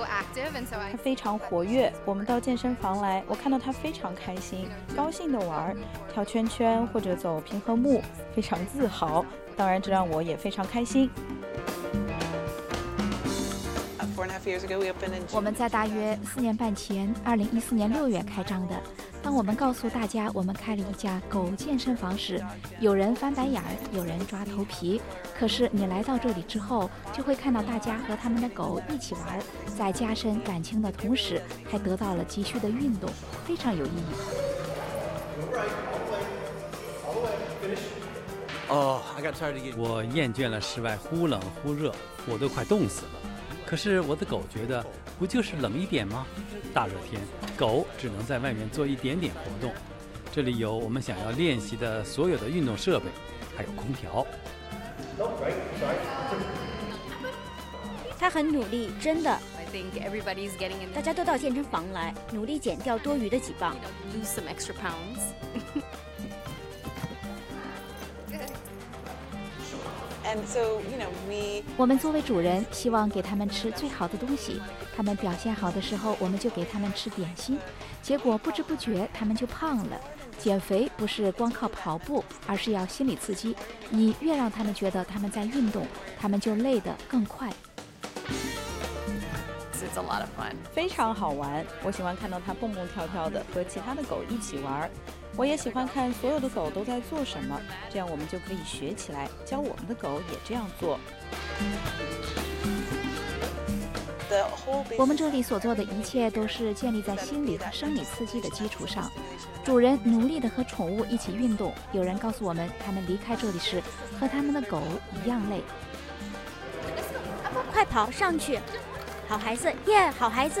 他非常活跃。我们到健身房来，我看到他非常开心，高兴的玩，跳圈圈或者走平衡木，非常自豪。当然，这让我也非常开心。我们在大约四年半前，二零一四年六月开张的。当我们告诉大家我们开了一家狗健身房时，有人翻白眼儿，有人抓头皮。可是你来到这里之后，就会看到大家和他们的狗一起玩，在加深感情的同时，还得到了急需的运动，非常有意义。哦，我厌倦了室外忽冷忽热，我都快冻死了。可是我的狗觉得，不就是冷一点吗？大热天，狗只能在外面做一点点活动。这里有我们想要练习的所有的运动设备，还有空调。他很努力，真的。大家都到健身房来，努力减掉多余的几磅。我们作为主人，希望给他们吃最好的东西。他们表现好的时候，我们就给他们吃点心。结果不知不觉，他们就胖了。减肥不是光靠跑步，而是要心理刺激。你越让他们觉得他们在运动，他们就累得更快。It's a lot of fun，非常好玩。我喜欢看到它蹦蹦跳跳的，和其他的狗一起玩。我也喜欢看所有的狗都在做什么，这样我们就可以学起来，教我们的狗也这样做。我们这里所做的一切都是建立在心理和生理刺激的基础上。主人努力地和宠物一起运动。有人告诉我们，他们离开这里时和他们的狗一样累。快跑上去！好孩子，耶！好孩子。